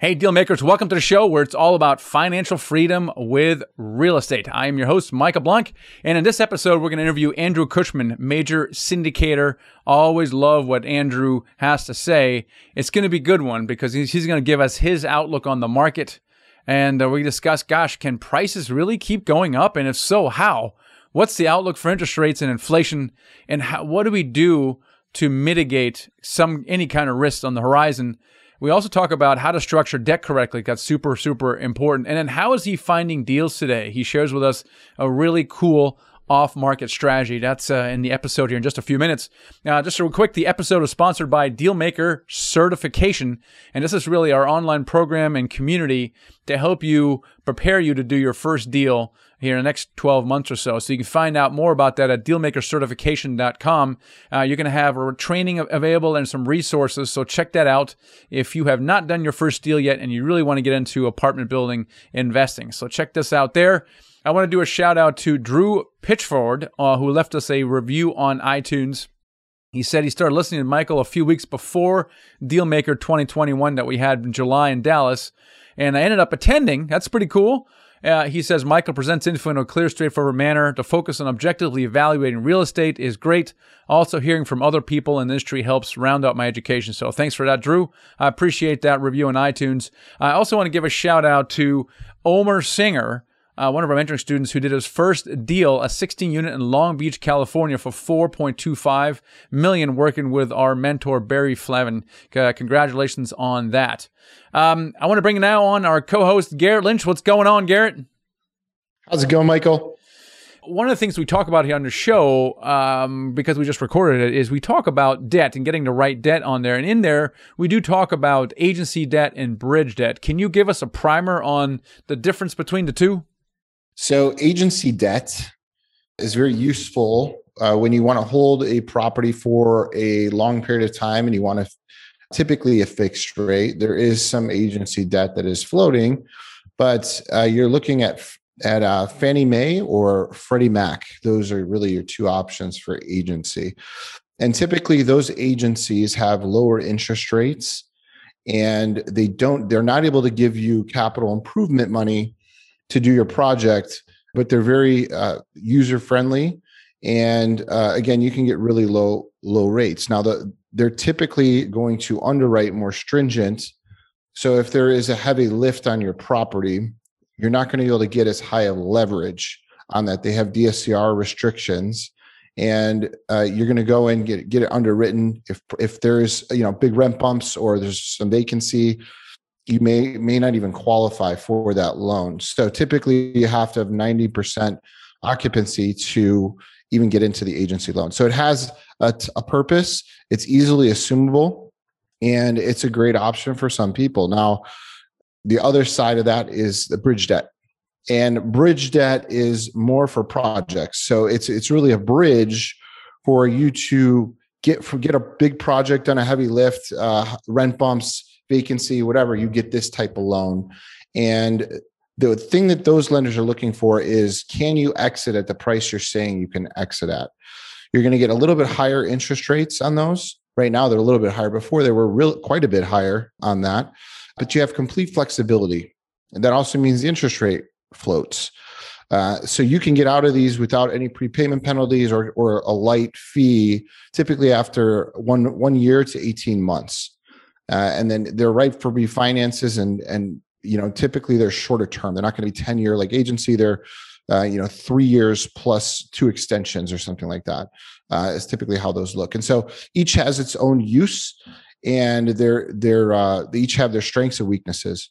Hey, deal makers, welcome to the show where it's all about financial freedom with real estate. I am your host, Michael Blank, and in this episode, we're going to interview Andrew Cushman, major syndicator. Always love what Andrew has to say. It's going to be a good one because he's, he's going to give us his outlook on the market. And uh, we discuss, gosh, can prices really keep going up? And if so, how? What's the outlook for interest rates and inflation? And how, what do we do to mitigate some any kind of risks on the horizon? We also talk about how to structure debt correctly. That's super, super important. And then how is he finding deals today? He shares with us a really cool off market strategy. That's uh, in the episode here in just a few minutes. Uh, just real quick, the episode is sponsored by Dealmaker Certification. And this is really our online program and community to help you prepare you to do your first deal here in the next 12 months or so. So you can find out more about that at dealmakercertification.com. Uh, you're going to have a training available and some resources. So check that out if you have not done your first deal yet and you really want to get into apartment building investing. So check this out there. I want to do a shout out to Drew Pitchford, uh, who left us a review on iTunes. He said he started listening to Michael a few weeks before Dealmaker 2021 that we had in July in Dallas, and I ended up attending. That's pretty cool. Uh, he says Michael presents info in a clear, straightforward manner. The focus on objectively evaluating real estate is great. Also, hearing from other people in the industry helps round out my education. So, thanks for that, Drew. I appreciate that review on iTunes. I also want to give a shout out to Omer Singer uh, one of our mentoring students who did his first deal, a 16 unit in Long Beach, California for 4.25 million working with our mentor, Barry Flavin. Uh, congratulations on that. Um, I want to bring now on our co-host, Garrett Lynch. What's going on, Garrett? How's it going, Michael? one of the things we talk about here on the show, um, because we just recorded it, is we talk about debt and getting the right debt on there. And in there, we do talk about agency debt and bridge debt. Can you give us a primer on the difference between the two? So, agency debt is very useful uh, when you want to hold a property for a long period of time and you want to typically a fixed rate. There is some agency debt that is floating, but uh, you're looking at at uh, Fannie Mae or Freddie Mac. Those are really your two options for agency. And typically, those agencies have lower interest rates and they don't, they're not able to give you capital improvement money to do your project, but they're very uh, user friendly. And uh, again, you can get really low low rates. Now, the, they're typically going to underwrite more stringent. So if there is a heavy lift on your property, you're not going to be able to get as high of leverage on that. They have DSCR restrictions, and uh, you're going to go and get get it underwritten. If if there's you know big rent bumps or there's some vacancy, you may may not even qualify for that loan. So typically you have to have 90% occupancy to even get into the agency loan. So it has a, a purpose, it's easily assumable, and it's a great option for some people. Now, the other side of that is the bridge debt. And bridge debt is more for projects. So it's it's really a bridge for you to get for, get a big project on a heavy lift, uh, rent bumps, vacancy, whatever, you get this type of loan. And the thing that those lenders are looking for is can you exit at the price you're saying you can exit at? You're going to get a little bit higher interest rates on those. Right now, they're a little bit higher. Before, they were real quite a bit higher on that. But you have complete flexibility. And that also means the interest rate floats. Uh, so you can get out of these without any prepayment penalties or, or a light fee, typically after one, one year to 18 months uh, and then they're ripe for refinances and and you know typically they're shorter term. They're not going to be 10 year like agency. They're uh, you know three years plus two extensions or something like that uh, is typically how those look. And so each has its own use and they're they're uh, they each have their strengths and weaknesses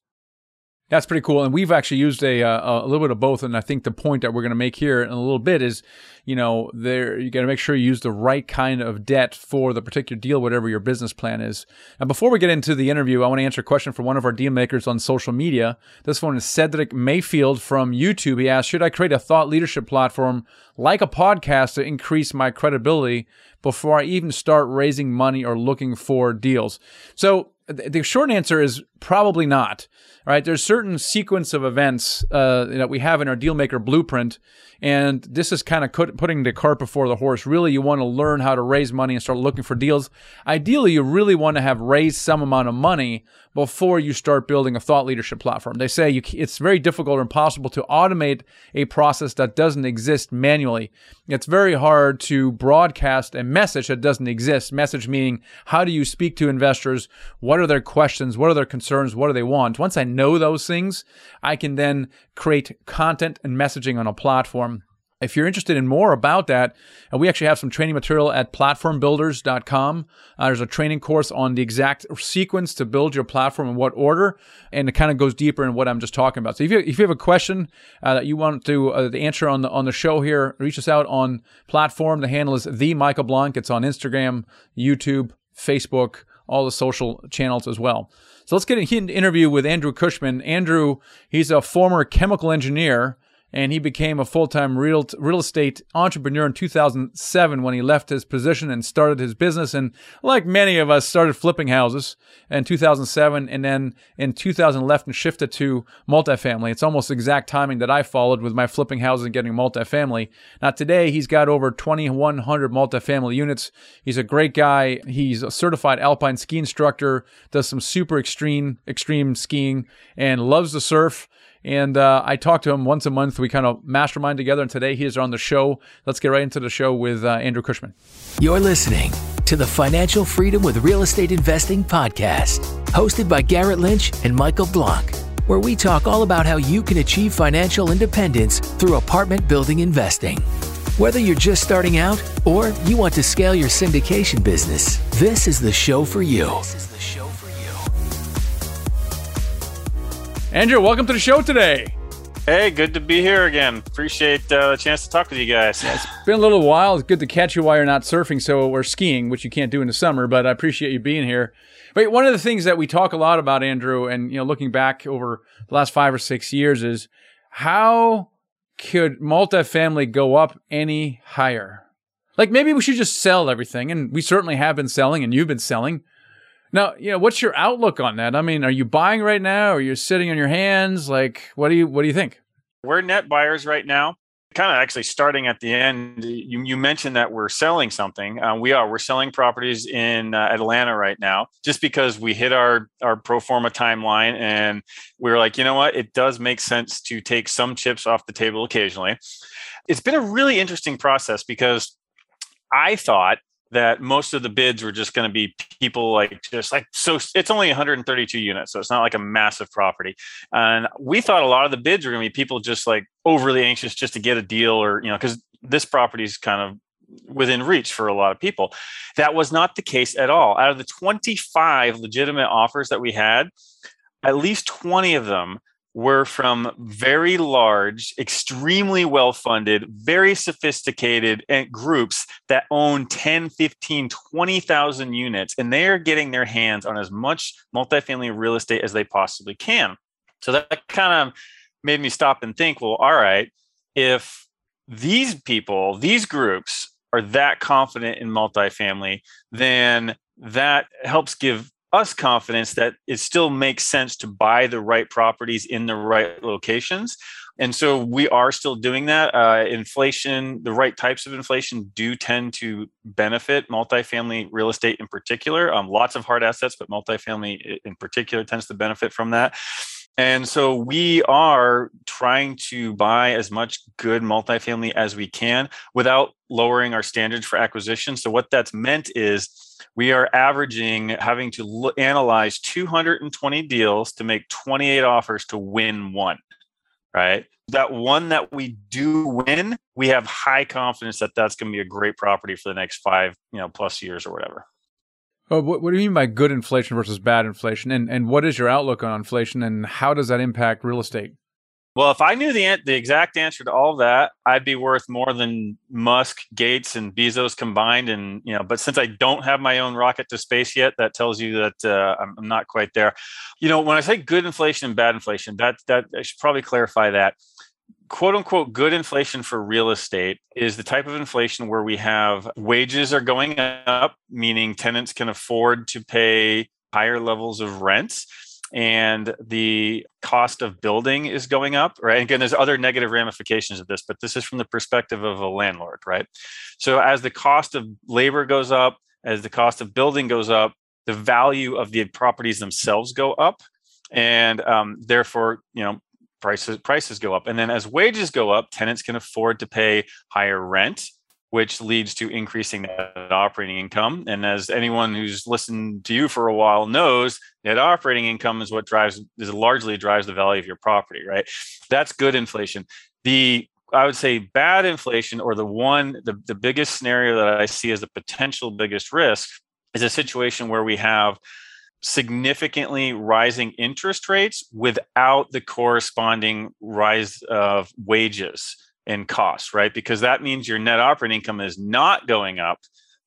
that's pretty cool. And we've actually used a, uh, a little bit of both. And I think the point that we're going to make here in a little bit is, you know, there, you got to make sure you use the right kind of debt for the particular deal, whatever your business plan is. And before we get into the interview, I want to answer a question from one of our deal makers on social media. This one is Cedric Mayfield from YouTube. He asked, should I create a thought leadership platform like a podcast to increase my credibility before I even start raising money or looking for deals? So the short answer is probably not. Right? There's certain sequence of events uh, that we have in our dealmaker blueprint, and this is kind of putting the cart before the horse. Really, you want to learn how to raise money and start looking for deals. Ideally, you really want to have raised some amount of money before you start building a thought leadership platform. They say you, it's very difficult or impossible to automate a process that doesn't exist manually. It's very hard to broadcast a message that doesn't exist. Message meaning, how do you speak to investors? What are their questions? What are their concerns? What do they want? Once I know those things, I can then create content and messaging on a platform if you're interested in more about that, uh, we actually have some training material at platformbuilders.com. Uh, there's a training course on the exact sequence to build your platform in what order, and it kind of goes deeper in what I'm just talking about. So if you, if you have a question uh, that you want to uh, answer on the on the show here, reach us out on platform. The handle is the Michael Blank. It's on Instagram, YouTube, Facebook, all the social channels as well. So let's get an interview with Andrew Cushman. Andrew, he's a former chemical engineer and he became a full-time real real estate entrepreneur in 2007 when he left his position and started his business. And like many of us started flipping houses in 2007 and then in 2000 left and shifted to multifamily. It's almost exact timing that I followed with my flipping houses and getting multifamily. Now today he's got over 2100 multifamily units. He's a great guy. He's a certified alpine ski instructor does some super extreme extreme skiing and loves to surf and uh, I talk to him once a month. We kind of mastermind together. And today he is on the show. Let's get right into the show with uh, Andrew Cushman. You're listening to the Financial Freedom with Real Estate Investing podcast, hosted by Garrett Lynch and Michael Blank, where we talk all about how you can achieve financial independence through apartment building investing. Whether you're just starting out or you want to scale your syndication business, this is the show for you. Andrew, welcome to the show today. Hey, good to be here again. Appreciate uh, the chance to talk with you guys. Yeah, it's been a little while. It's good to catch you while you're not surfing, so we're skiing, which you can't do in the summer. But I appreciate you being here. But one of the things that we talk a lot about, Andrew, and you know, looking back over the last five or six years, is how could multifamily go up any higher? Like maybe we should just sell everything, and we certainly have been selling, and you've been selling. Now, you know, what's your outlook on that? I mean, are you buying right now? Or you're you sitting on your hands? Like, what do you what do you think? We're net buyers right now. Kind of actually starting at the end. You, you mentioned that we're selling something. Uh, we are. We're selling properties in uh, Atlanta right now, just because we hit our our pro forma timeline, and we were like, you know what? It does make sense to take some chips off the table occasionally. It's been a really interesting process because I thought that most of the bids were just going to be people like just like so it's only 132 units so it's not like a massive property. And we thought a lot of the bids were going to be people just like overly anxious just to get a deal or you know because this property is kind of within reach for a lot of people. That was not the case at all. Out of the 25 legitimate offers that we had at least 20 of them were from very large, extremely well funded, very sophisticated eh, groups that own 10, 15, 20,000 units, and they are getting their hands on as much multifamily real estate as they possibly can. So that kind of made me stop and think well, all right, if these people, these groups are that confident in multifamily, then that helps give us confidence that it still makes sense to buy the right properties in the right locations. And so we are still doing that. Uh, inflation, the right types of inflation do tend to benefit multifamily real estate in particular. Um, lots of hard assets, but multifamily in particular tends to benefit from that. And so we are trying to buy as much good multifamily as we can without lowering our standards for acquisition. So what that's meant is we are averaging having to lo- analyze 220 deals to make 28 offers to win one. Right? That one that we do win, we have high confidence that that's going to be a great property for the next 5, you know, plus years or whatever. Oh, what, what do you mean by good inflation versus bad inflation? And and what is your outlook on inflation and how does that impact real estate? Well, if I knew the the exact answer to all that, I'd be worth more than Musk, Gates, and Bezos combined. And you know, but since I don't have my own rocket to space yet, that tells you that uh, I'm, I'm not quite there. You know, when I say good inflation and bad inflation, that that I should probably clarify that quote unquote good inflation for real estate is the type of inflation where we have wages are going up, meaning tenants can afford to pay higher levels of rents and the cost of building is going up right? Again there's other negative ramifications of this but this is from the perspective of a landlord right? So as the cost of labor goes up as the cost of building goes up the value of the properties themselves go up, and um, therefore, you know, prices prices go up. And then as wages go up, tenants can afford to pay higher rent which leads to increasing net operating income. And as anyone who's listened to you for a while knows, net operating income is what drives is largely drives the value of your property, right? That's good inflation. The I would say bad inflation, or the one the, the biggest scenario that I see as the potential biggest risk is a situation where we have significantly rising interest rates without the corresponding rise of wages and costs, right? Because that means your net operating income is not going up.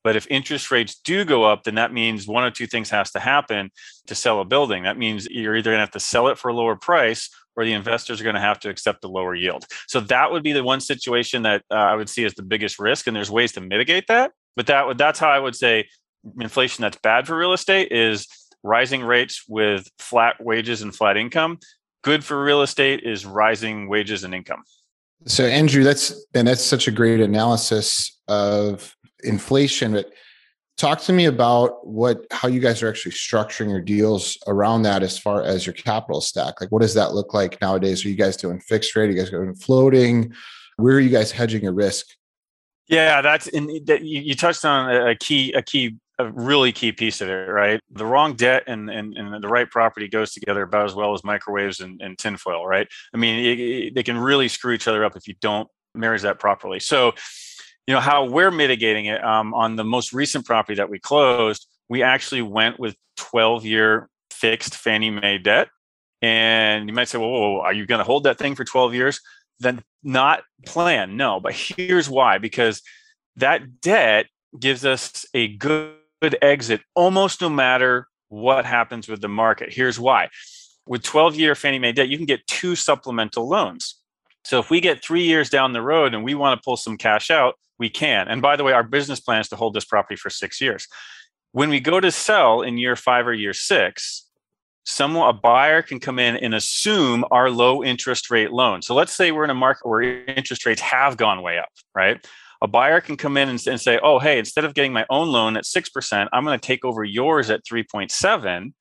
But if interest rates do go up, then that means one or two things has to happen to sell a building. That means you're either going to have to sell it for a lower price or the investors are going to have to accept a lower yield. So that would be the one situation that uh, I would see as the biggest risk. And there's ways to mitigate that. But that would, that's how I would say inflation that's bad for real estate is rising rates with flat wages and flat income. Good for real estate is rising wages and income. So Andrew, that's and that's such a great analysis of inflation. But talk to me about what how you guys are actually structuring your deals around that as far as your capital stack. Like what does that look like nowadays? Are you guys doing fixed rate? Are you guys doing floating? Where are you guys hedging your risk? Yeah, that's in that you, you touched on a key a key a really key piece of it, right? The wrong debt and, and, and the right property goes together about as well as microwaves and, and tinfoil, right? I mean, it, it, they can really screw each other up if you don't marry that properly. So, you know, how we're mitigating it um, on the most recent property that we closed, we actually went with 12 year fixed Fannie Mae debt. And you might say, well, whoa, are you going to hold that thing for 12 years? Then not plan, no. But here's why because that debt gives us a good good exit almost no matter what happens with the market. Here's why. With 12 year Fannie Mae debt, you can get two supplemental loans. So if we get three years down the road and we want to pull some cash out, we can. And by the way, our business plan is to hold this property for six years. When we go to sell in year five or year six, someone a buyer can come in and assume our low interest rate loan. So let's say we're in a market where interest rates have gone way up, right? A buyer can come in and, and say, oh, hey, instead of getting my own loan at 6%, I'm going to take over yours at 3.7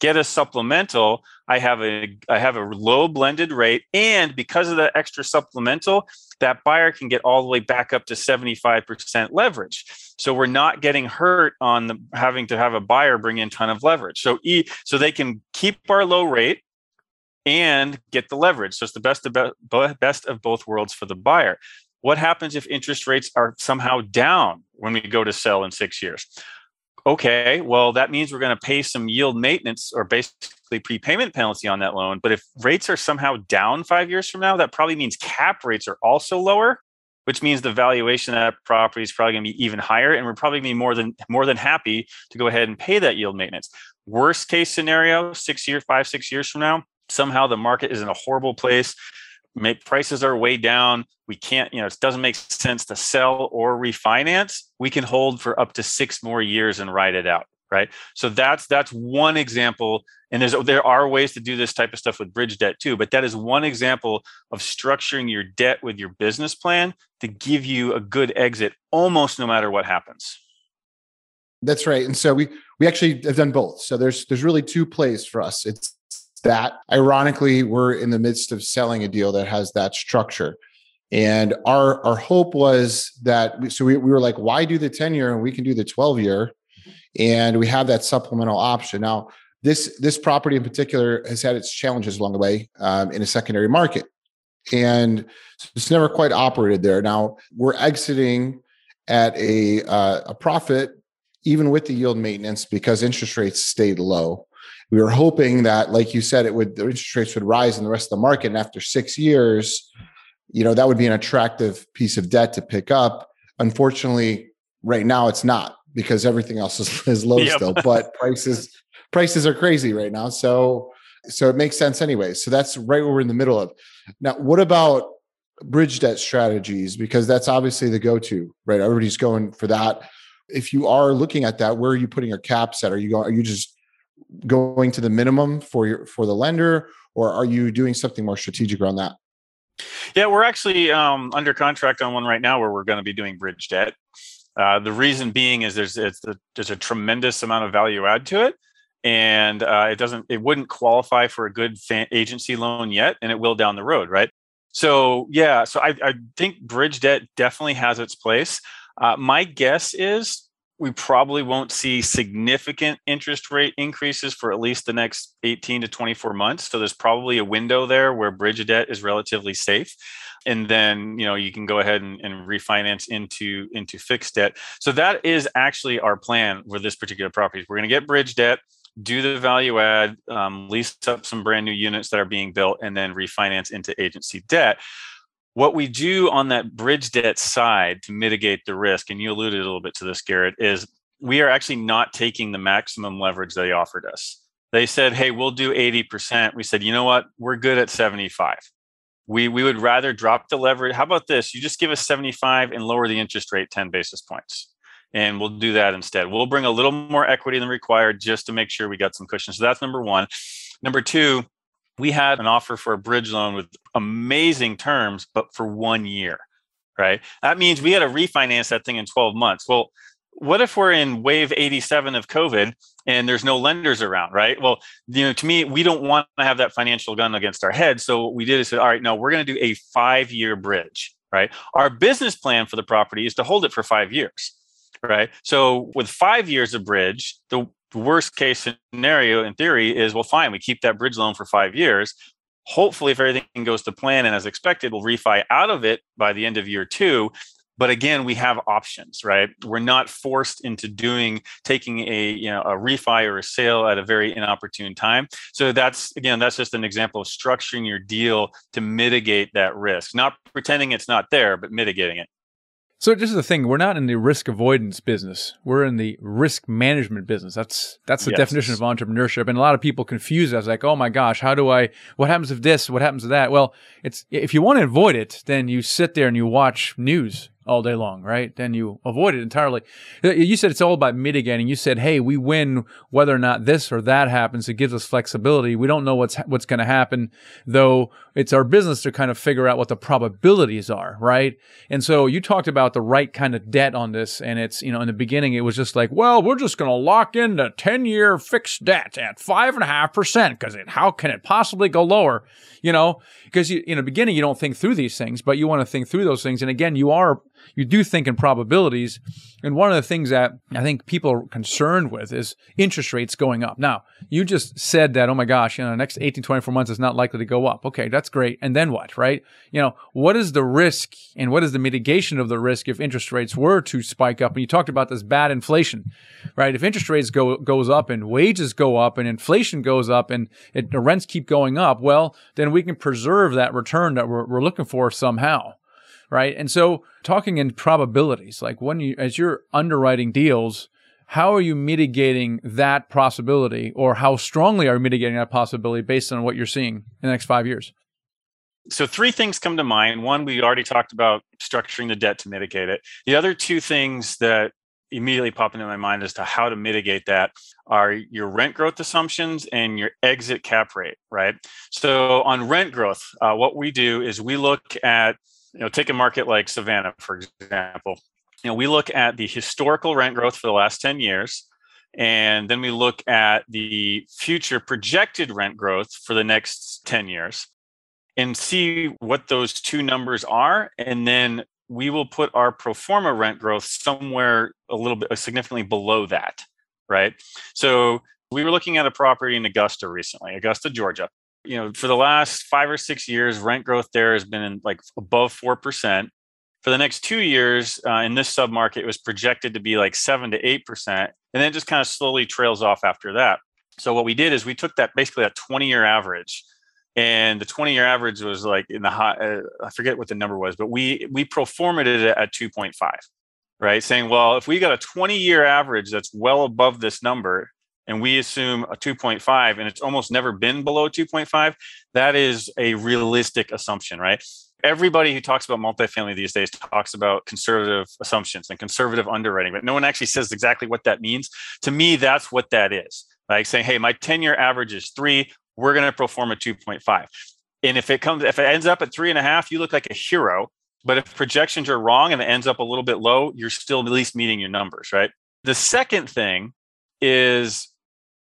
get a supplemental. I have a i have a low blended rate and because of the extra supplemental that buyer can get all the way back up to 75% leverage. So we're not getting hurt on the, having to have a buyer bring in ton of leverage. So e so they can keep our low rate and get the leverage. So it's the best of best of both worlds for the buyer what happens if interest rates are somehow down when we go to sell in six years? Okay, well, that means we're going to pay some yield maintenance or basically prepayment penalty on that loan. But if rates are somehow down five years from now, that probably means cap rates are also lower, which means the valuation of that property is probably going to be even higher. And we're probably going to be more than more than happy to go ahead and pay that yield maintenance. Worst case scenario, six years, five, six years from now, somehow the market is in a horrible place make prices are way down. We can't you know it doesn't make sense to sell or refinance. We can hold for up to six more years and ride it out right? So that's that's one example. And there's there are ways to do this type of stuff with bridge debt too but that is one example of structuring your debt with your business plan to give you a good exit almost no matter what happens. That's right. And so we we actually have done both. So there's there's really two plays for us. It's that. Ironically, we're in the midst of selling a deal that has that structure. And our our hope was that we, so we, we were like, why do the 10 year and we can do the 12 year? And we have that supplemental option. Now, this this property in particular has had its challenges along the way um, in a secondary market. And it's never quite operated there. Now we're exiting at a uh, a profit even with the yield maintenance because interest rates stayed low we were hoping that, like you said, it would the interest rates would rise in the rest of the market, and after six years, you know that would be an attractive piece of debt to pick up. Unfortunately, right now it's not because everything else is, is low yep. still, but prices prices are crazy right now. So so it makes sense anyway. So that's right where we're in the middle of. Now, what about bridge debt strategies? Because that's obviously the go-to, right? Everybody's going for that. If you are looking at that, where are you putting your caps at? Are you going? Are you just going to the minimum for your for the lender, or are you doing something more strategic around that? Yeah, we're actually um, under contract on one right now where we're going to be doing bridge debt. Uh, the reason being is there's a, there's a tremendous amount of value add to it, and uh, it doesn't it wouldn't qualify for a good agency loan yet, and it will down the road, right? So yeah, so I, I think bridge debt definitely has its place. Uh, my guess is we probably won't see significant interest rate increases for at least the next 18 to 24 months. So there's probably a window there where bridge debt is relatively safe. And then, you know, you can go ahead and, and refinance into, into fixed debt. So that is actually our plan for this particular property. We're going to get bridge debt, do the value add, um, lease up some brand new units that are being built, and then refinance into agency debt. What we do on that bridge debt side to mitigate the risk, and you alluded a little bit to this, Garrett, is we are actually not taking the maximum leverage they offered us. They said, hey, we'll do 80%. We said, you know what? We're good at 75. We, we would rather drop the leverage. How about this? You just give us 75 and lower the interest rate 10 basis points. And we'll do that instead. We'll bring a little more equity than required just to make sure we got some cushion. So that's number one. Number two, we had an offer for a bridge loan with amazing terms, but for one year, right? That means we had to refinance that thing in 12 months. Well, what if we're in wave 87 of COVID and there's no lenders around, right? Well, you know, to me, we don't want to have that financial gun against our head. So what we did is said, all right, no, we're going to do a five year bridge, right? Our business plan for the property is to hold it for five years, right? So with five years of bridge, the the worst case scenario in theory is well fine we keep that bridge loan for five years. Hopefully if everything goes to plan and as expected we'll refi out of it by the end of year two. But again we have options right? We're not forced into doing taking a you know a refi or a sale at a very inopportune time. So that's again that's just an example of structuring your deal to mitigate that risk. Not pretending it's not there but mitigating it so this is the thing: we're not in the risk avoidance business. We're in the risk management business. That's that's the yes. definition of entrepreneurship. And a lot of people confuse us, like, "Oh my gosh, how do I? What happens if this? What happens to that?" Well, it's if you want to avoid it, then you sit there and you watch news all day long, right? Then you avoid it entirely. You said it's all about mitigating. You said, "Hey, we win whether or not this or that happens. It gives us flexibility. We don't know what's what's going to happen, though. It's our business to kind of figure out what the probabilities are, right?" And so you talked about the right kind of debt on this, and it's you know in the beginning it was just like, "Well, we're just going to lock in the ten year fixed debt at five and a half percent because how can it possibly go lower?" You know, because in the beginning you don't think through these things, but you want to think through those things, and again, you are you do think in probabilities. And one of the things that I think people are concerned with is interest rates going up. Now, you just said that, oh my gosh, you know, the next 18, 24 months is not likely to go up. Okay, that's great. And then what, right? You know, what is the risk and what is the mitigation of the risk if interest rates were to spike up? And you talked about this bad inflation, right? If interest rates go goes up and wages go up and inflation goes up and it, the rents keep going up, well, then we can preserve that return that we're, we're looking for somehow right? And so talking in probabilities, like when you as you're underwriting deals, how are you mitigating that possibility or how strongly are you mitigating that possibility based on what you're seeing in the next 5 years? So three things come to mind. One, we already talked about structuring the debt to mitigate it. The other two things that immediately pop into my mind as to how to mitigate that are your rent growth assumptions and your exit cap rate, right? So on rent growth, uh, what we do is we look at you know, take a market like Savannah, for example. You know, we look at the historical rent growth for the last 10 years, and then we look at the future projected rent growth for the next 10 years and see what those two numbers are. And then we will put our pro forma rent growth somewhere a little bit significantly below that, right? So we were looking at a property in Augusta recently, Augusta, Georgia you know, for the last five or six years, rent growth there has been like above 4%. For the next two years uh, in this submarket, it was projected to be like 7 to 8%. And then just kind of slowly trails off after that. So what we did is we took that basically that 20 year average and the 20 year average was like in the high uh, i forget what the number was but we we proformed it at 2.5 right? Saying well if we got a 20 year average that's well above this number and we assume a 2.5 and it's almost never been below 2.5 that is a realistic assumption right? Everybody who talks about multifamily these days talks about conservative assumptions and conservative underwriting but no one actually says exactly what that means. To me that's what that is. Like saying hey my 10 year average is three we're going to perform a 2.5 and if it comes if it ends up at three and a half you look like a hero. But if projections are wrong and it ends up a little bit low, you're still at least meeting your numbers, right? The second thing is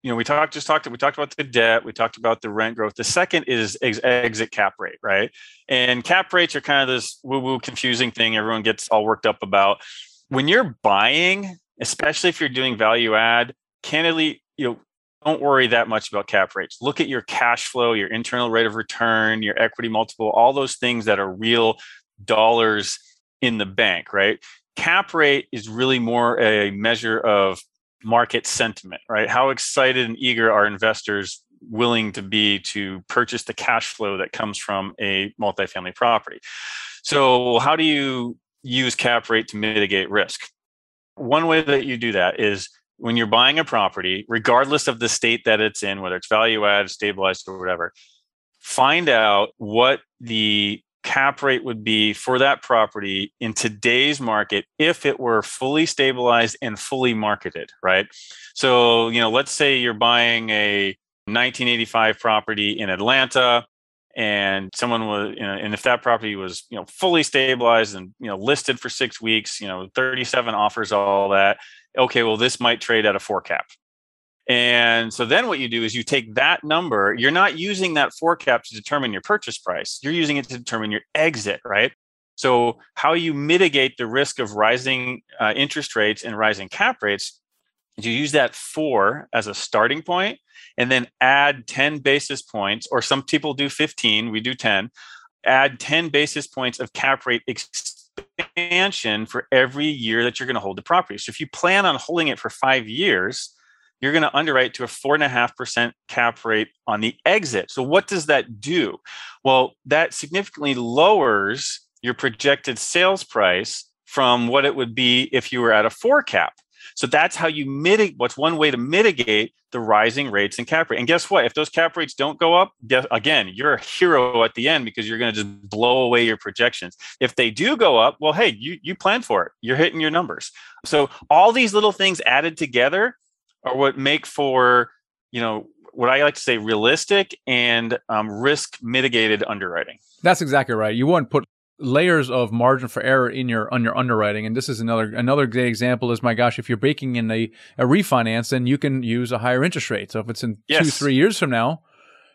you know we talked just talked we talked about the debt we talked about the rent growth. The second is ex- exit cap rate right? And cap rates are kind of this woo woo confusing thing everyone gets all worked up about. When you're buying especially if you're doing value add candidly you know don't worry that much about cap rates look at your cash flow your internal rate of return your equity multiple all those things that are real dollars in the bank right cap rate is really more a measure of market sentiment, right? How excited and eager are investors willing to be to purchase the cash flow that comes from a multifamily property? So, how do you use cap rate to mitigate risk? One way that you do that is when you're buying a property, regardless of the state that it's in, whether it's value add, stabilized, or whatever, find out what the cap rate would be for that property in today's market if it were fully stabilized and fully marketed, right? So, you know, let's say you're buying a 1985 property in Atlanta and someone was, you know, and if that property was, you know, fully stabilized and, you know, listed for six weeks, you know, 37 offers, all that, okay, well, this might trade at a four cap, and so then what you do is you take that number, you're not using that four cap to determine your purchase price, you're using it to determine your exit, right? So, how you mitigate the risk of rising uh, interest rates and rising cap rates you use that four as a starting point and then add 10 basis points, or some people do 15, we do 10, add 10 basis points of cap rate expansion for every year that you're going to hold the property. So, if you plan on holding it for five years, you're going to underwrite to a four and a half percent cap rate on the exit. So what does that do? Well, that significantly lowers your projected sales price from what it would be if you were at a four cap. So that's how you mitigate. What's one way to mitigate the rising rates and cap rate? And guess what? If those cap rates don't go up, guess, again, you're a hero at the end because you're going to just blow away your projections. If they do go up, well, hey, you you plan for it. You're hitting your numbers. So all these little things added together are what make for you know what I like to say realistic and um, risk mitigated underwriting. That's exactly right. You want to put layers of margin for error in your on your underwriting and this is another another great example is my gosh if you're baking in a, a refinance then you can use a higher interest rate so if it's in yes. two three years from now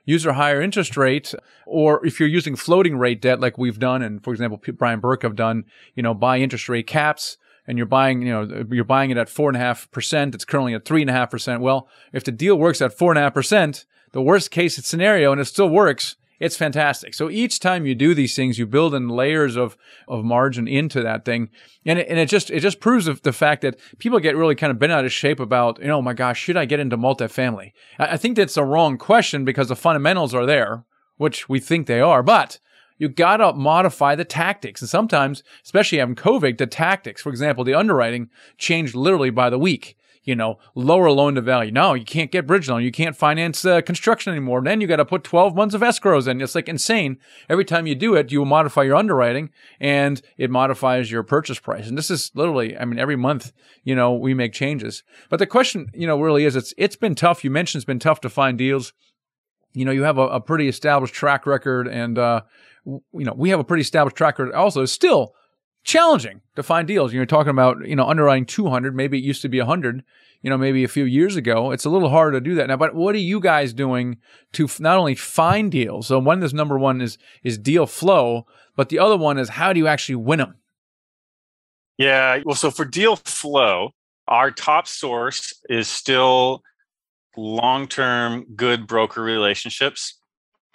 use a higher interest rate or if you're using floating rate debt like we've done and for example brian burke have done you know buy interest rate caps and you're buying, you know, you're buying it at four and a half percent. It's currently at three and a half percent. Well, if the deal works at four and a half percent, the worst case scenario, and it still works, it's fantastic. So each time you do these things, you build in layers of, of margin into that thing. And it, and it just, it just proves the fact that people get really kind of bent out of shape about, you know, oh my gosh, should I get into multifamily? I, I think that's a wrong question because the fundamentals are there, which we think they are, but you gotta modify the tactics. And sometimes, especially having COVID, the tactics, for example, the underwriting changed literally by the week. You know, lower loan to value. No, you can't get bridge loan. You can't finance uh, construction anymore. Then you got to put 12 months of escrows in. It's like insane. Every time you do it, you modify your underwriting and it modifies your purchase price. And this is literally, I mean, every month, you know, we make changes. But the question, you know, really is it's, it's been tough. You mentioned it's been tough to find deals. You know, you have a, a pretty established track record and, uh, you know, we have a pretty established track record. Also, still challenging to find deals. You're talking about, you know, underwriting 200. Maybe it used to be 100. You know, maybe a few years ago. It's a little harder to do that now. But what are you guys doing to not only find deals? So one is number one is is deal flow, but the other one is how do you actually win them? Yeah. Well, so for deal flow, our top source is still long term good broker relationships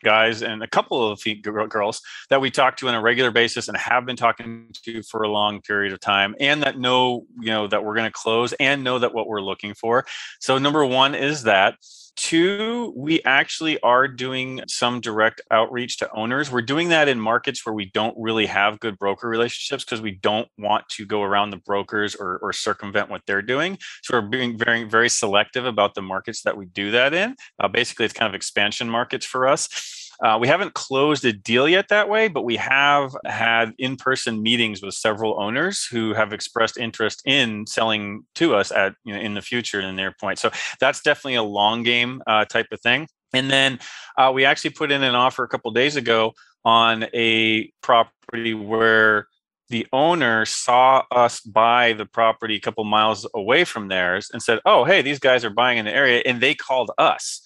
guys and a couple of girls that we talk to on a regular basis and have been talking to for a long period of time and that know you know that we're going to close and know that what we're looking for. So number one is that Two, we actually are doing some direct outreach to owners. We're doing that in markets where we don't really have good broker relationships because we don't want to go around the brokers or, or, circumvent what they're doing. So we're being very, very selective about the markets that we do that in. Uh, basically, it's kind of expansion markets for us. Uh, we haven't closed a deal yet that way, but we have had in person meetings with several owners who have expressed interest in selling to us at you know in the future in their point. So that's definitely a long game uh, type of thing. And then uh, we actually put in an offer a couple days ago on a property where the owner saw us buy the property a couple miles away from theirs and said, "Oh, hey, these guys are buying in the area," and they called us.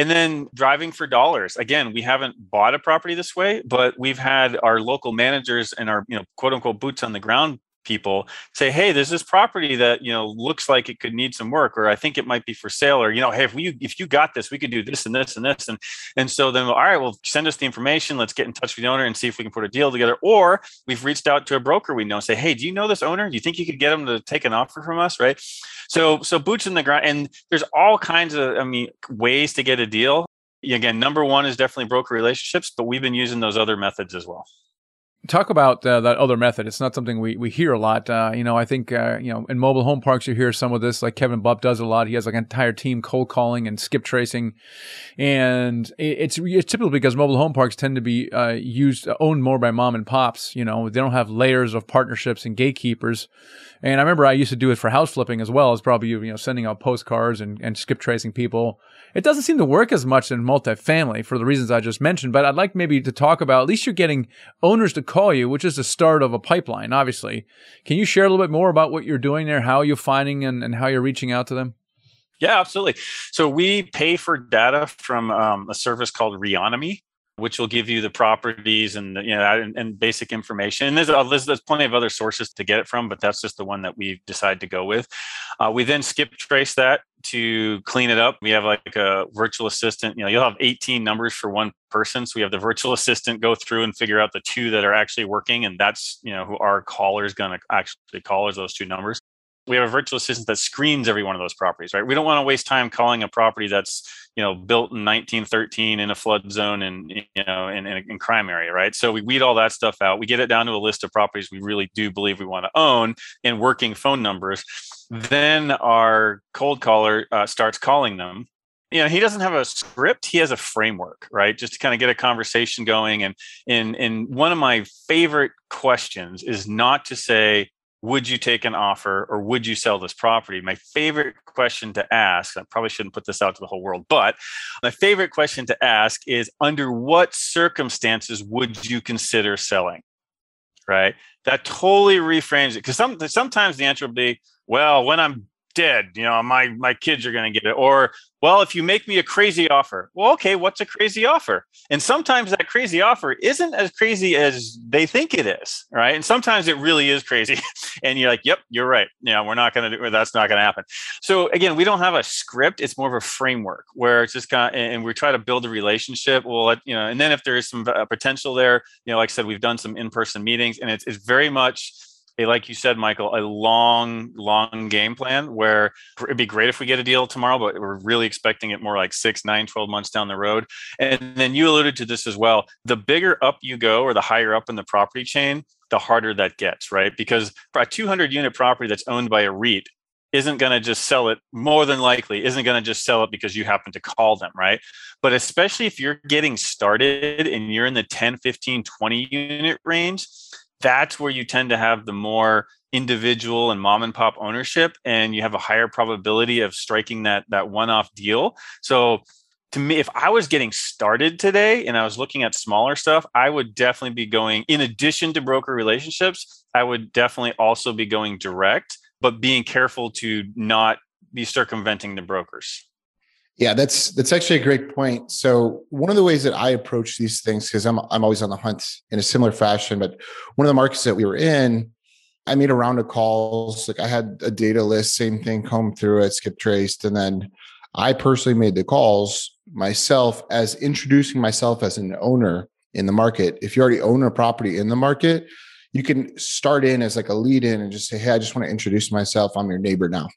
And then driving for dollars. Again, we haven't bought a property this way, but we've had our local managers and our, you know, quote unquote boots on the ground people say hey there's this property that you know looks like it could need some work or i think it might be for sale or you know hey if we if you got this we could do this and this and this and and so then all right well send us the information let's get in touch with the owner and see if we can put a deal together or we've reached out to a broker we know and say hey do you know this owner? Do you think you could get them to take an offer from us? Right? So so boots in the ground and there's all kinds of i mean ways to get a deal. Again number one is definitely broker relationships but we've been using those other methods as well talk about uh, that other method. It's not something we, we hear a lot. Uh, you know, I think, uh, you know, in mobile home parks, you hear some of this, like Kevin Bupp does a lot. He has like an entire team cold calling and skip tracing. And it's, it's typically because mobile home parks tend to be uh, used, owned more by mom and pops. You know, they don't have layers of partnerships and gatekeepers. And I remember I used to do it for house flipping as well as probably, you know, sending out postcards and, and skip tracing people. It doesn't seem to work as much in multifamily for the reasons I just mentioned, but I'd like maybe to talk about at least you're getting owners to call you, which is the start of a pipeline, obviously. Can you share a little bit more about what you're doing there, how you're finding and, and how you're reaching out to them? Yeah, absolutely. So we pay for data from um, a service called Reonomy which will give you the properties and you know and, and basic information. And there's, there's, there's plenty of other sources to get it from, but that's just the one that we decided to go with. Uh, we then skip trace that to clean it up. We have like a virtual assistant. You know, you'll have 18 numbers for one person, so we have the virtual assistant go through and figure out the two that are actually working, and that's you know who our caller is going to actually call is those two numbers we have a virtual assistant that screens every one of those properties, right? We don't want to waste time calling a property that's, you know, built in 1913 in a flood zone and, you know, in, in, in crime area, right? So we weed all that stuff out. We get it down to a list of properties we really do believe we want to own and working phone numbers. Then our cold caller uh, starts calling them you know he doesn't have a script he has a framework right just to kind of get a conversation going and in in one of my favorite questions is not to say would you take an offer or would you sell this property? My favorite question to ask, I probably shouldn't put this out to the whole world, but my favorite question to ask is under what circumstances would you consider selling? Right? That totally reframes it because some, sometimes the answer will be, well, when I'm dead, you know, my my kids are going to get it or well, if you make me a crazy offer, well, okay, what's a crazy offer? And sometimes that crazy offer isn't as crazy as they think it is, right? And sometimes it really is crazy. and you're like, yep, you're right. Yeah, we're not going to do that's not going to happen. So again, we don't have a script. It's more of a framework where it's just kind of, and we try to build a relationship. Well, you know, and then if there is some uh, potential there, you know, like I said, we've done some in-person meetings and it's, it's very much, a, like you said, Michael, a long, long game plan where it'd be great if we get a deal tomorrow, but we're really expecting it more like six, nine, 12 months down the road. And then you alluded to this as well. The bigger up you go or the higher up in the property chain, the harder that gets, right? Because a 200 unit property that's owned by a REIT isn't going to just sell it more than likely isn't going to just sell it because you happen to call them right but especially if you're getting started and you're in the 10 15 20 unit range that's where you tend to have the more individual and mom and pop ownership and you have a higher probability of striking that that one-off deal. So to me if i was getting started today and i was looking at smaller stuff i would definitely be going in addition to broker relationships i would definitely also be going direct but being careful to not be circumventing the brokers yeah, that's that's actually a great point. So one of the ways that I approach these things, because I'm I'm always on the hunt in a similar fashion, but one of the markets that we were in, I made a round of calls. Like I had a data list, same thing, come through it, skip traced, and then I personally made the calls myself as introducing myself as an owner in the market. If you already own a property in the market, you can start in as like a lead in and just say, Hey, I just want to introduce myself. I'm your neighbor now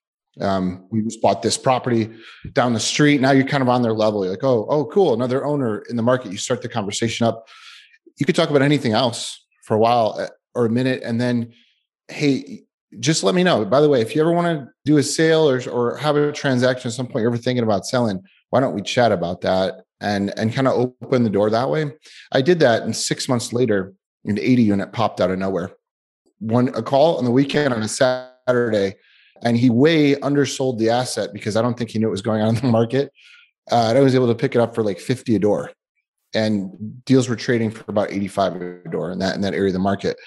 um, we just bought this property down the street. Now you're kind of on their level. You're like, oh, oh, cool, another owner in the market. You start the conversation up. You could talk about anything else for a while uh, or a minute, and then, hey, just let me know. By the way, if you ever want to do a sale or or have a transaction at some point, you're ever thinking about selling, why don't we chat about that and and kind of open the door that way? I did that, and six months later, an 80 unit popped out of nowhere. One a call on the weekend on a Saturday and he way undersold the asset because I don't think he knew what was going on in the market. Uh, and I was able to pick it up for like 50 a door. and deals were trading for about 85 a door in that in that area of the market.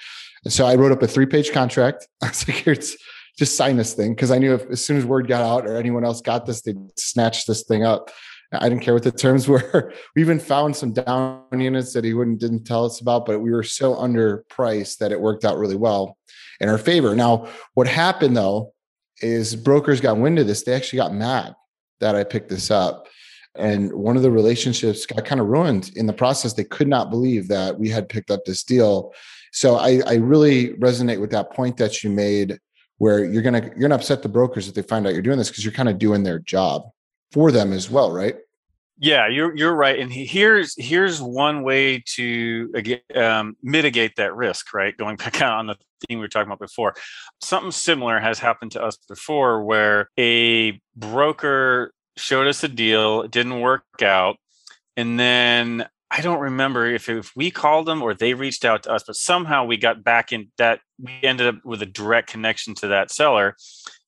And so I wrote up a three page contract. I was like, here's just sign this thing because I knew if as soon as word got out or anyone else got this, they'd snatch this thing up. I didn't care what the terms were. we even found some down units that he wouldn't didn't tell us about, but we were so underpriced that it worked out really well in our favor. Now, what happened though is brokers got wind of this. They actually got mad that I picked this up. And one of the relationships got kind of ruined in the process. They could not believe that we had picked up this deal. So I, I really resonate with that point that you made where you're gonna you're gonna upset the brokers if they find out you're doing this because you're kind of doing their job for them as well, right? Yeah, you're you're right. And here's here's one way to um, mitigate that risk. Right, going back on the theme we were talking about before, something similar has happened to us before, where a broker showed us a deal, it didn't work out, and then I don't remember if if we called them or they reached out to us, but somehow we got back in that we ended up with a direct connection to that seller,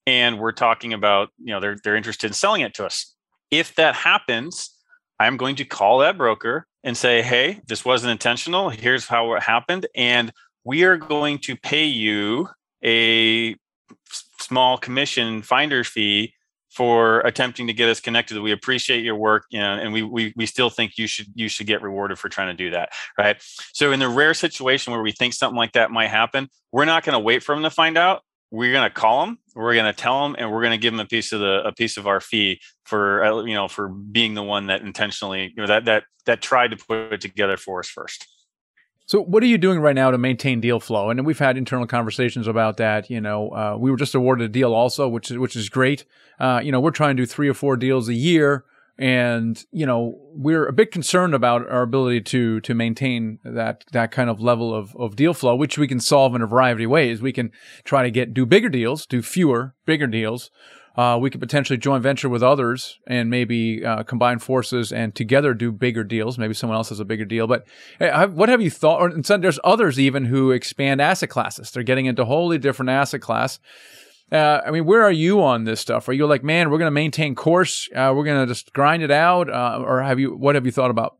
and we're talking about you know they're they're interested in selling it to us. If that happens, I'm going to call that broker and say, hey, this wasn't intentional. Here's how it happened. And we are going to pay you a small commission finder fee for attempting to get us connected. We appreciate your work, you know, and we, we we still think you should you should get rewarded for trying to do that, right? So in the rare situation where we think something like that might happen, we're not going to wait for them to find out we're going to call them we're going to tell them and we're going to give them a piece of the a piece of our fee for uh, you know for being the one that intentionally you know that that that tried to put it together for us first. So what are you doing right now to maintain deal flow? And we've had internal conversations about that you know uh, we were just awarded a deal also which is which is great. Uh, you know we're trying to do three or four deals a year and you know we're a bit concerned about our ability to to maintain that that kind of level of, of deal flow which we can solve in a variety of ways we can try to get do bigger deals do fewer bigger deals uh, we could potentially joint venture with others and maybe uh, combine forces and together do bigger deals. Maybe someone else has a bigger deal. But what have you thought? Or there's others even who expand asset classes. They're getting into wholly different asset class. Uh, I mean, where are you on this stuff? Are you like, man, we're going to maintain course, uh, we're going to just grind it out, uh, or have you? What have you thought about?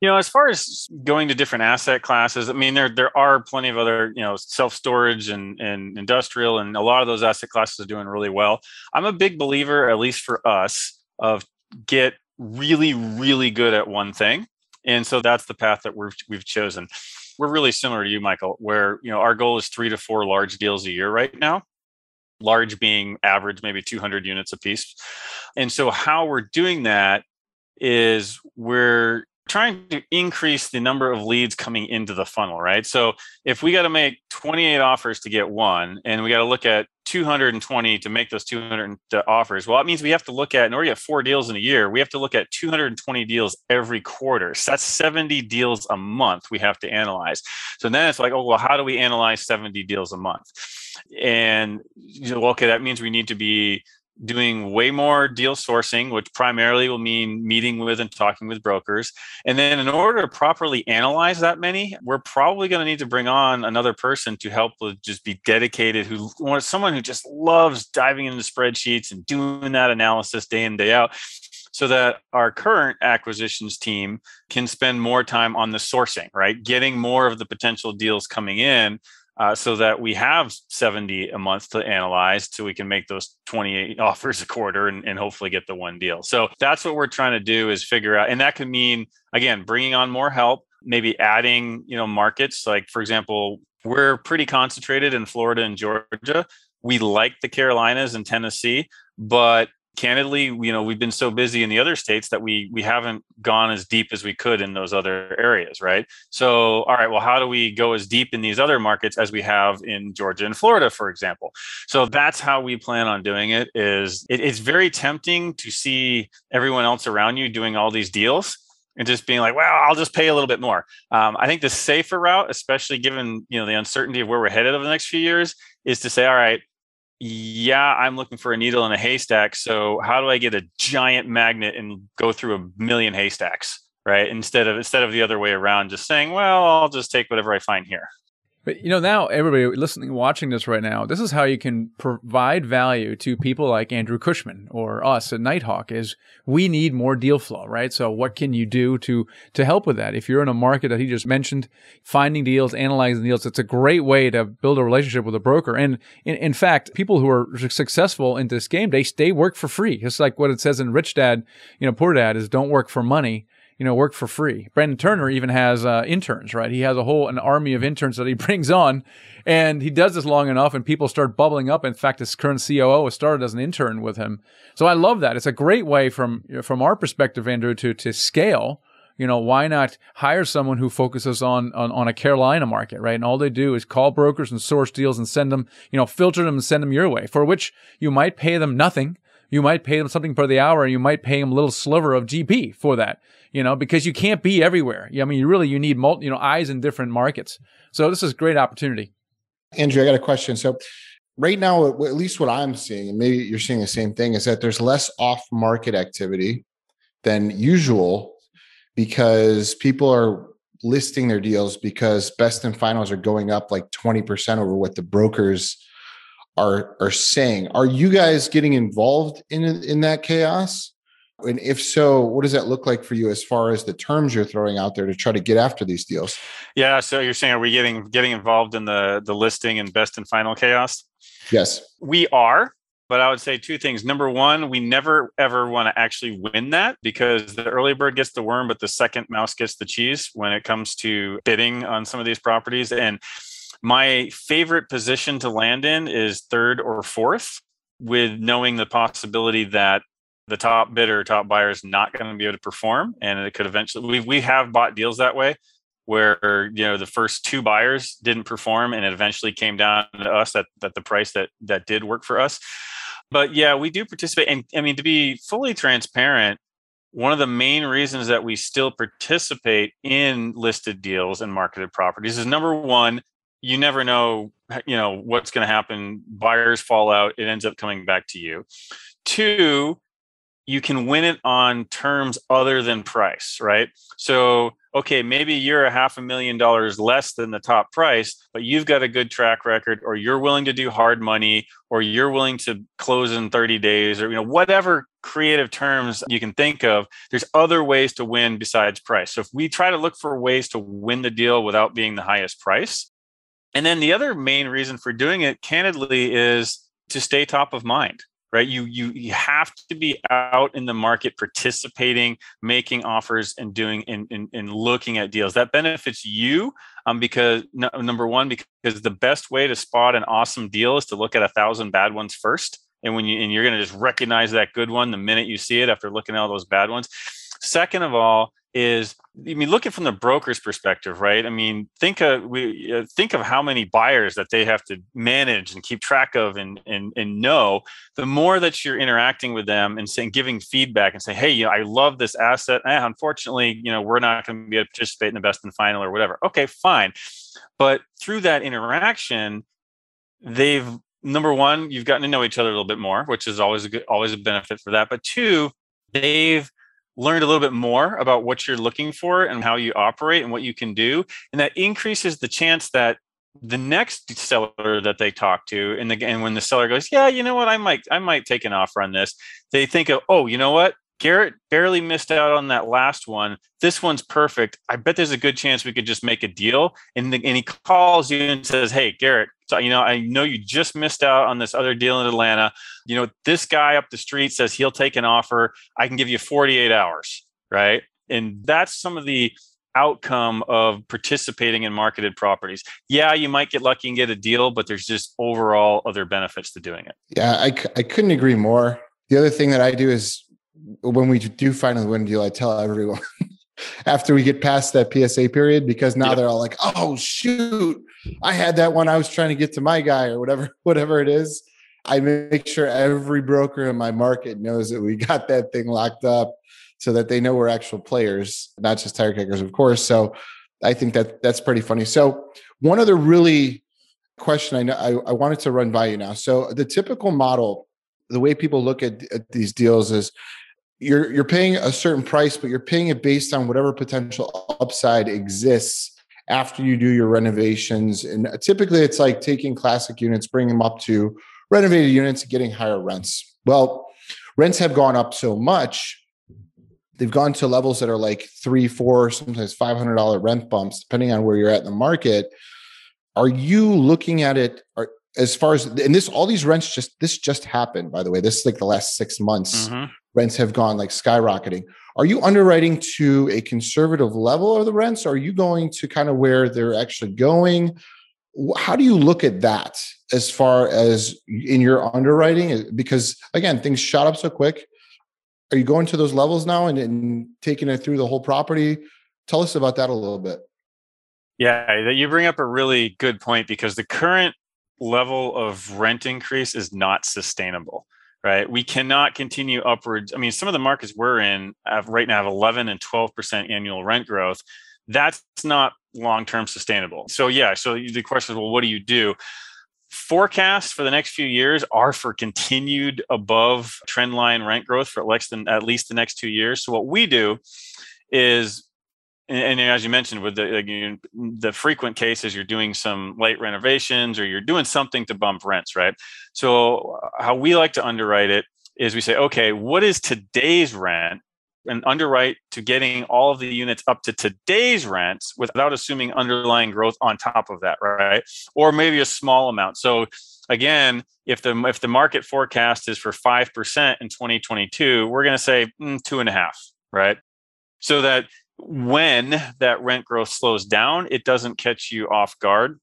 You know, as far as going to different asset classes, I mean, there there are plenty of other, you know, self storage and and industrial, and a lot of those asset classes are doing really well. I'm a big believer, at least for us, of get really really good at one thing, and so that's the path that we've we've chosen. We're really similar to you, Michael, where you know our goal is three to four large deals a year right now large being average, maybe 200 units a piece. And so, how we're doing that is we're trying to increase the number of leads coming into the funnel, right? So if we got to make 28 offers to get one, and we got to look at 220 to make those 200 uh, offers, well, that means we have to look at, in order to get four deals in a year, we have to look at 220 deals every quarter. So that's 70 deals a month we have to analyze. So then it's like, oh, well, how do we analyze 70 deals a month? And you know, okay, that means we need to be doing way more deal sourcing, which primarily will mean meeting with and talking with brokers. And then, in order to properly analyze that many, we're probably going to need to bring on another person to help with just be dedicated, who wants someone who just loves diving into spreadsheets and doing that analysis day in, day out. So that our current acquisitions team can spend more time on the sourcing, right? Getting more of the potential deals coming in uh, so that we have 70 a month to analyze so we can make those 28 offers a quarter and, and, hopefully get the one deal. So that's what we're trying to do is figure out and that could mean again bringing on more help maybe adding you know markets. Like for example we're pretty concentrated in florida and georgia. We like the carolinas and tennessee but candidly, you know, we've been so busy in the other states that we we haven't gone as deep as we could in those other areas, right? So, all right, well, how do we go as deep in these other markets as we have in Georgia and Florida, for example? So that's how we plan on doing it. Is it, it's very tempting to see everyone else around you doing all these deals and just being like, well, I'll just pay a little bit more. Um, I think the safer route, especially given you know the uncertainty of where we're headed over the next few years, is to say, all right, yeah, I'm looking for a needle in a haystack. So how do I get a giant magnet and go through a million haystacks? Right. Instead of instead of the other way around, just saying, well, I'll just take whatever I find here. But you know, now everybody listening, watching this right now, this is how you can provide value to people like Andrew Cushman or us at Nighthawk. Is we need more deal flow, right? So, what can you do to to help with that? If you're in a market that he just mentioned, finding deals, analyzing deals, it's a great way to build a relationship with a broker. And in, in fact, people who are successful in this game, they they work for free. It's like what it says in Rich Dad, you know, Poor Dad is don't work for money you know, work for free. Brandon Turner even has uh, interns, right? He has a whole an army of interns that he brings on, and he does this long enough, and people start bubbling up. In fact, his current COO has started as an intern with him, so I love that. It's a great way from from our perspective, Andrew, to to scale. You know, why not hire someone who focuses on, on on a Carolina market, right? And all they do is call brokers and source deals and send them, you know, filter them and send them your way, for which you might pay them nothing you might pay them something per the hour you might pay them a little sliver of GP for that, you know, because you can't be everywhere. I mean, you really, you need multi, you know, eyes in different markets. So this is a great opportunity. Andrew, I got a question. So right now, at least what I'm seeing, and maybe you're seeing the same thing, is that there's less off market activity than usual because people are listing their deals because best and finals are going up like 20% over what the brokers are are saying. Are you guys getting involved in in that chaos? And if so, what does that look like for you as far as the terms you're throwing out there to try to get after these deals? Yeah, so you're saying are we getting getting involved in the the listing and best and final chaos? Yes. We are, but I would say two things. Number one, we never ever want to actually win that because the early bird gets the worm, but the second mouse gets the cheese when it comes to bidding on some of these properties. And my favorite position to land in is third or fourth, with knowing the possibility that the top bidder, top buyer is not going to be able to perform, and it could eventually. We we have bought deals that way, where you know the first two buyers didn't perform, and it eventually came down to us that at the price that that did work for us. But yeah, we do participate, and I mean to be fully transparent, one of the main reasons that we still participate in listed deals and marketed properties is number one you never know you know what's going to happen buyers fall out it ends up coming back to you two you can win it on terms other than price right? So okay maybe you're a half a million dollars less than the top price but you've got a good track record or you're willing to do hard money or you're willing to close in 30 days or you know whatever creative terms you can think of there's other ways to win besides price. So if we try to look for ways to win the deal without being the highest price and then the other main reason for doing it, candidly, is to stay top of mind right? You you you have to be out in the market participating making offers and doing and, and, and looking at deals. That benefits you um because number one because the best way to spot an awesome deal is to look at a thousand bad ones first. And when you and you're going to just recognize that good one the minute you see it after looking at all those bad ones. Second of all is I mean, looking from the broker's perspective, right? I mean, think of we uh, think of how many buyers that they have to manage and keep track of and and and know. The more that you're interacting with them and saying, giving feedback and say, hey, you know, I love this asset. Eh, unfortunately, you know, we're not going to be able to participate in the best and final or whatever. Okay, fine. But through that interaction, they've number one, you've gotten to know each other a little bit more, which is always a good, always a benefit for that. But two, they've learned a little bit more about what you're looking for and how you operate and what you can do. And that increases the chance that the next seller that they talk to and, and when the seller goes, yeah, you know what, I might, I might take an offer on this. They think of, oh, you know what, Garrett barely missed out on that last one. This one's perfect. I bet there's a good chance we could just make a deal. And, the, and he calls you and says, Hey, Garrett, so, you know, I know you just missed out on this other deal in Atlanta. You know, this guy up the street says he'll take an offer. I can give you 48 hours. Right. And that's some of the outcome of participating in marketed properties. Yeah, you might get lucky and get a deal, but there's just overall other benefits to doing it. Yeah, I, I couldn't agree more. The other thing that I do is when we do finally win a deal, I tell everyone after we get past that PSA period because now yep. they're all like, "Oh shoot, I had that one. I was trying to get to my guy or whatever, whatever it is." I make sure every broker in my market knows that we got that thing locked up, so that they know we're actual players, not just tire kickers, of course. So I think that that's pretty funny. So one other really question I know I, I wanted to run by you now. So the typical model, the way people look at, at these deals is you're you're paying a certain price, but you're paying it based on whatever potential upside exists after you do your renovations. And typically it's like taking classic units, bringing them up to renovated units, getting higher rents. Well, rents have gone up so much. They've gone to levels that are like three, four, sometimes five hundred dollar rent bumps, depending on where you're at in the market. Are you looking at it? Are, as far as and this all these rents just this just happened by the way. This is like the last six months mm-hmm. rents have gone like skyrocketing. Are you underwriting to a conservative level of the rents? Are you going to kind of where they're actually going? How do you look at that as far as in your underwriting? Because again things shot up so quick. Are you going to those levels now and, and taking it through the whole property? Tell us about that a little bit. Yeah, you bring up a really good point because the current level of rent increase is not sustainable right? We cannot continue upwards i mean some of the markets we're in have right now have 11 and 12% annual rent growth. That's not long-term sustainable. So yeah so the question is well what do you do? Forecasts for the next few years are for continued above trend line rent growth for at least the next two years. So what we do is and, and, as you mentioned with the like you, the frequent cases you're doing some late renovations or you're doing something to bump rents right? So uh, how we like to underwrite it is we say okay what is today's rent? And underwrite to getting all of the units up to today's rents without assuming underlying growth on top of that right? Or maybe a small amount. So again if the if the market forecast is for 5% in 2022 we're going to say mm, two and a half right? So that when that rent growth slows down, it doesn't catch you off guard.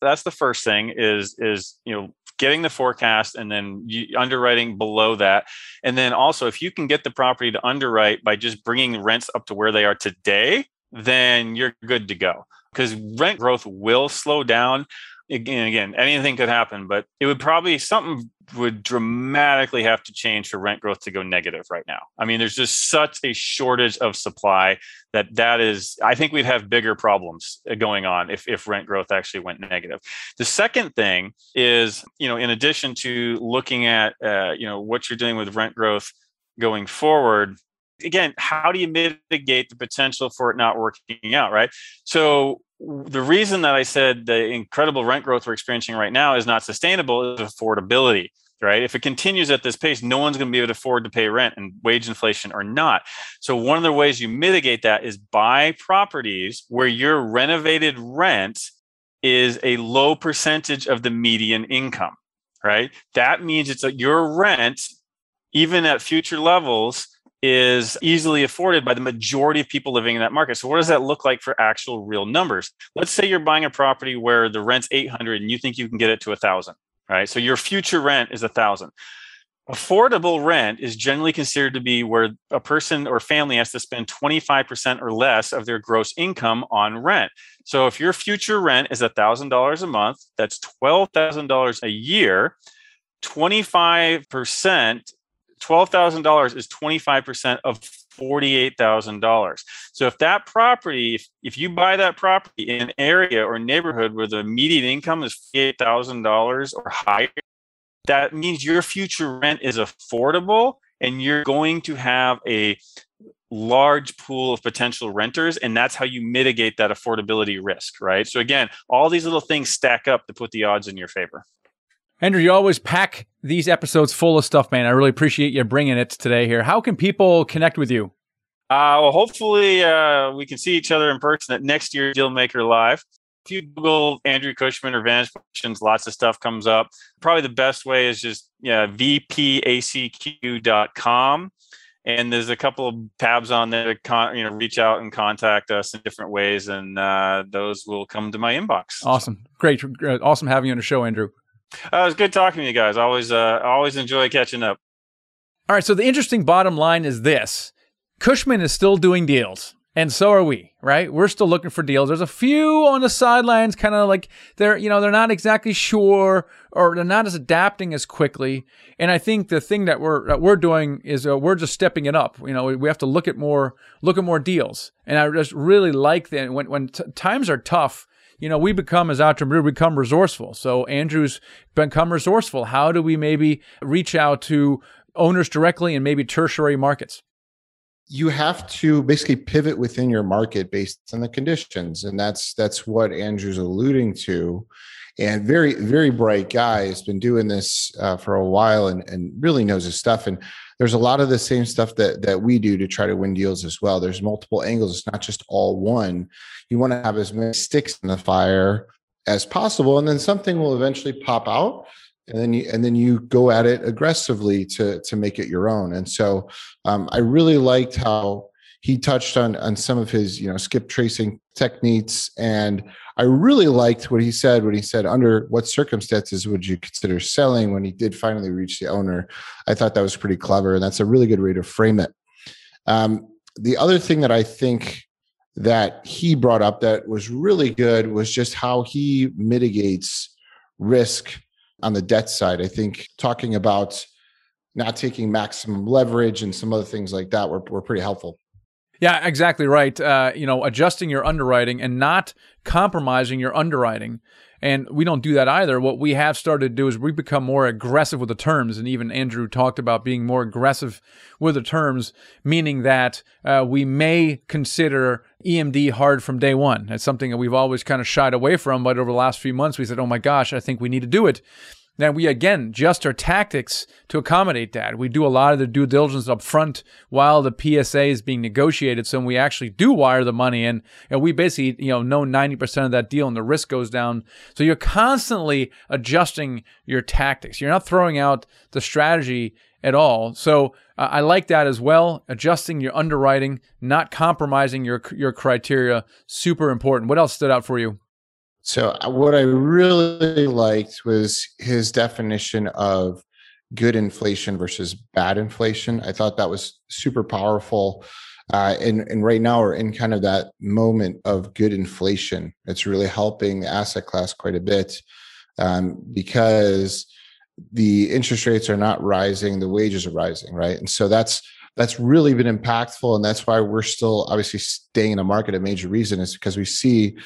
That's the first thing is is you know getting the forecast and then underwriting below that. And then also if you can get the property to underwrite by just bringing rents up to where they are today, then you're good to go because rent growth will slow down again, again, anything could happen, but it would probably something would dramatically have to change for rent growth to go negative right now. I mean, there's just such a shortage of supply that that is. I think we'd have bigger problems uh, going on if if rent growth actually went negative. The second thing is, you know, in addition to looking at, uh, you know, what you're doing with rent growth going forward again how do you mitigate the potential for it not working out right so the reason that I said the incredible rent growth we're experiencing right now is not sustainable is affordability, right? If it continues at this pace, no one's going to be able to afford to pay rent and wage inflation or not. So, one of the ways you mitigate that is buy properties where your renovated rent is a low percentage of the median income, right? That means it's a, your rent, even at future levels, is easily afforded by the majority of people living in that market. So what does that look like for actual real numbers? Let's say you're buying a property where the rent's 800 and you think you can get it to a 1000, right? So your future rent is a 1000. Affordable rent is generally considered to be where a person or family has to spend 25% or less of their gross income on rent. So if your future rent is $1,000 a month, that's $12,000 a year. 25% $12,000 is 25% of $48,000. So if that property, if, if you buy that property in an area or neighborhood where the median income is $48,000 or higher, that means your future rent is affordable and you're going to have a large pool of potential renters and that's how you mitigate that affordability risk right so again all these little things stack up to put the odds in your favor Andrew, you always pack these episodes full of stuff, man. I really appreciate you bringing it today here. How can people connect with you? Uh, well, hopefully uh, we can see each other in person at next year's Dealmaker Live. If you Google Andrew Cushman or Vantage Questions, lots of stuff comes up. Probably the best way is just yeah, vpacq.com. And there's a couple of tabs on there to con- you know reach out and contact us in different ways, and uh, those will come to my inbox. Awesome, great, awesome having you on the show, Andrew. Uh, it was good talking to you guys. Always, uh, always enjoy catching up. All right. So the interesting bottom line is this: Cushman is still doing deals, and so are we. Right? We're still looking for deals. There's a few on the sidelines, kind of like they're, you know, they're not exactly sure or they're not as adapting as quickly. And I think the thing that we're that we're doing is uh, we're just stepping it up. You know, we have to look at more look at more deals. And I just really like that when when t- times are tough you know, we become as entrepreneurs, become resourceful. So Andrew's become resourceful. How do we maybe reach out to owners directly and maybe tertiary markets? you have to basically pivot within your market based on the conditions and that's that's what andrew's alluding to and very very bright guy has been doing this uh, for a while and, and really knows his stuff. And there's a lot of the same stuff that that we do to try to win deals as well. There's multiple angles. It's not just all one. You want to have as many sticks in the fire as possible and then something will eventually pop out and then you and then you go at it aggressively to to make it your own. And so um, i really liked how he touched on on some of his you know skip tracing techniques and i really liked what he said when he said under what circumstances would you consider selling when he did finally reach the owner i thought that was pretty clever and that's a really good way to frame it um, the other thing that i think that he brought up that was really good was just how he mitigates risk on the debt side. I think talking about not taking maximum leverage and some other things like that were, were pretty helpful. Yeah, exactly right. Uh, you know, adjusting your underwriting and not compromising your underwriting. And we don't do that either. What we have started to do is we become more aggressive with the terms. And even Andrew talked about being more aggressive with the terms, meaning that uh, we may consider EMD hard from day one. That's something that we've always kind of shied away from. But over the last few months, we said, oh my gosh, I think we need to do it. Now we again adjust our tactics to accommodate that. We do a lot of the due diligence up front while the PSA is being negotiated. So we actually do wire the money in, and we basically you know know 90% of that deal and the risk goes down. So you're constantly adjusting your tactics. You're not throwing out the strategy at all. So uh, I like that as well. Adjusting your underwriting, not compromising your your criteria, super important. What else stood out for you? So uh, what I really liked was his definition of good inflation versus bad inflation. I thought that was super powerful. Uh, and, and right now we're in kind of that moment of good inflation. It's really helping the asset class quite a bit um, because the interest rates are not rising, the wages are rising, right? And so that's that's really been impactful, and that's why we're still obviously staying in the market. A major reason is because we see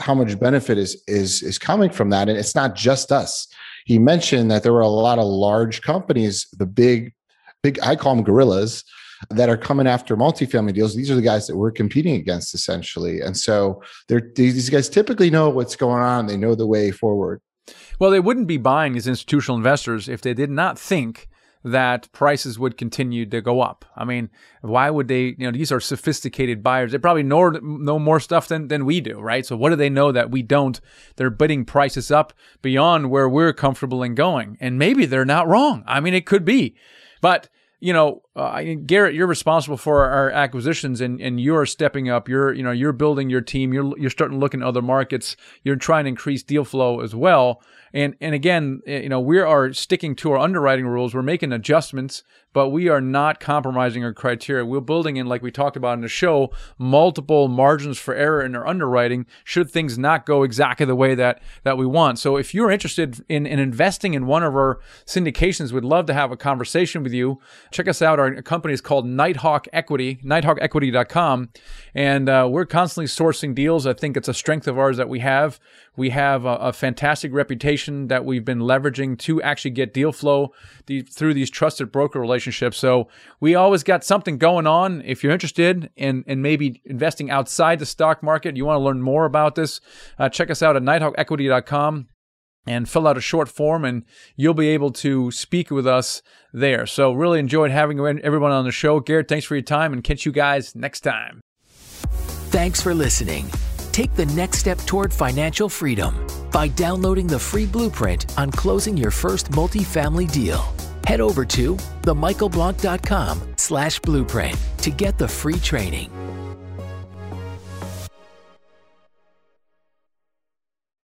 how much benefit is is is coming from that. And it's not just us. He mentioned that there were a lot of large companies the big big i call them gorillas that are coming after multifamily deals. These are the guys that we're competing against essentially. And so these guys typically know what's going on. They know the way forward. Well they wouldn't be buying as institutional investors if they did not think that prices would continue to go up. I mean, why would they, you know, these are sophisticated buyers. They probably know, know more stuff than, than we do, right? So what do they know that we don't? They're bidding prices up beyond where we're comfortable in going. And maybe they're not wrong. I mean, it could be. But you know, uh, Garrett, you're responsible for our acquisitions, and, and you're stepping up. You're you know you're building your team. You're you're starting to look in other markets. You're trying to increase deal flow as well. And and again, eh, you know, we are sticking to our underwriting rules. We're making adjustments, but we are not compromising our criteria. We're building in, like we talked about in the show, multiple margins for error in our underwriting should things not go exactly the way that that we want. So if you're interested in, in investing in one of our syndications, we'd love to have a conversation with you. Check us out. Our company is called Nighthawk Equity, nighthawkequity.com. And uh, we're constantly sourcing deals. I think it's a strength of ours that we have. We have a, a fantastic reputation that we've been leveraging to actually get deal flow the, through these trusted broker relationships. So we always got something going on. If you're interested in, in maybe investing outside the stock market, you want to learn more about this, uh, check us out at nighthawkequity.com and fill out a short form and you'll be able to speak with us there. So really enjoyed having everyone on the show. Garrett, thanks for your time and catch you guys next time. Thanks for listening. Take the next step toward financial freedom by downloading the free blueprint on closing your first multifamily deal. Head over to themichaelblank.com slash blueprint to get the free training.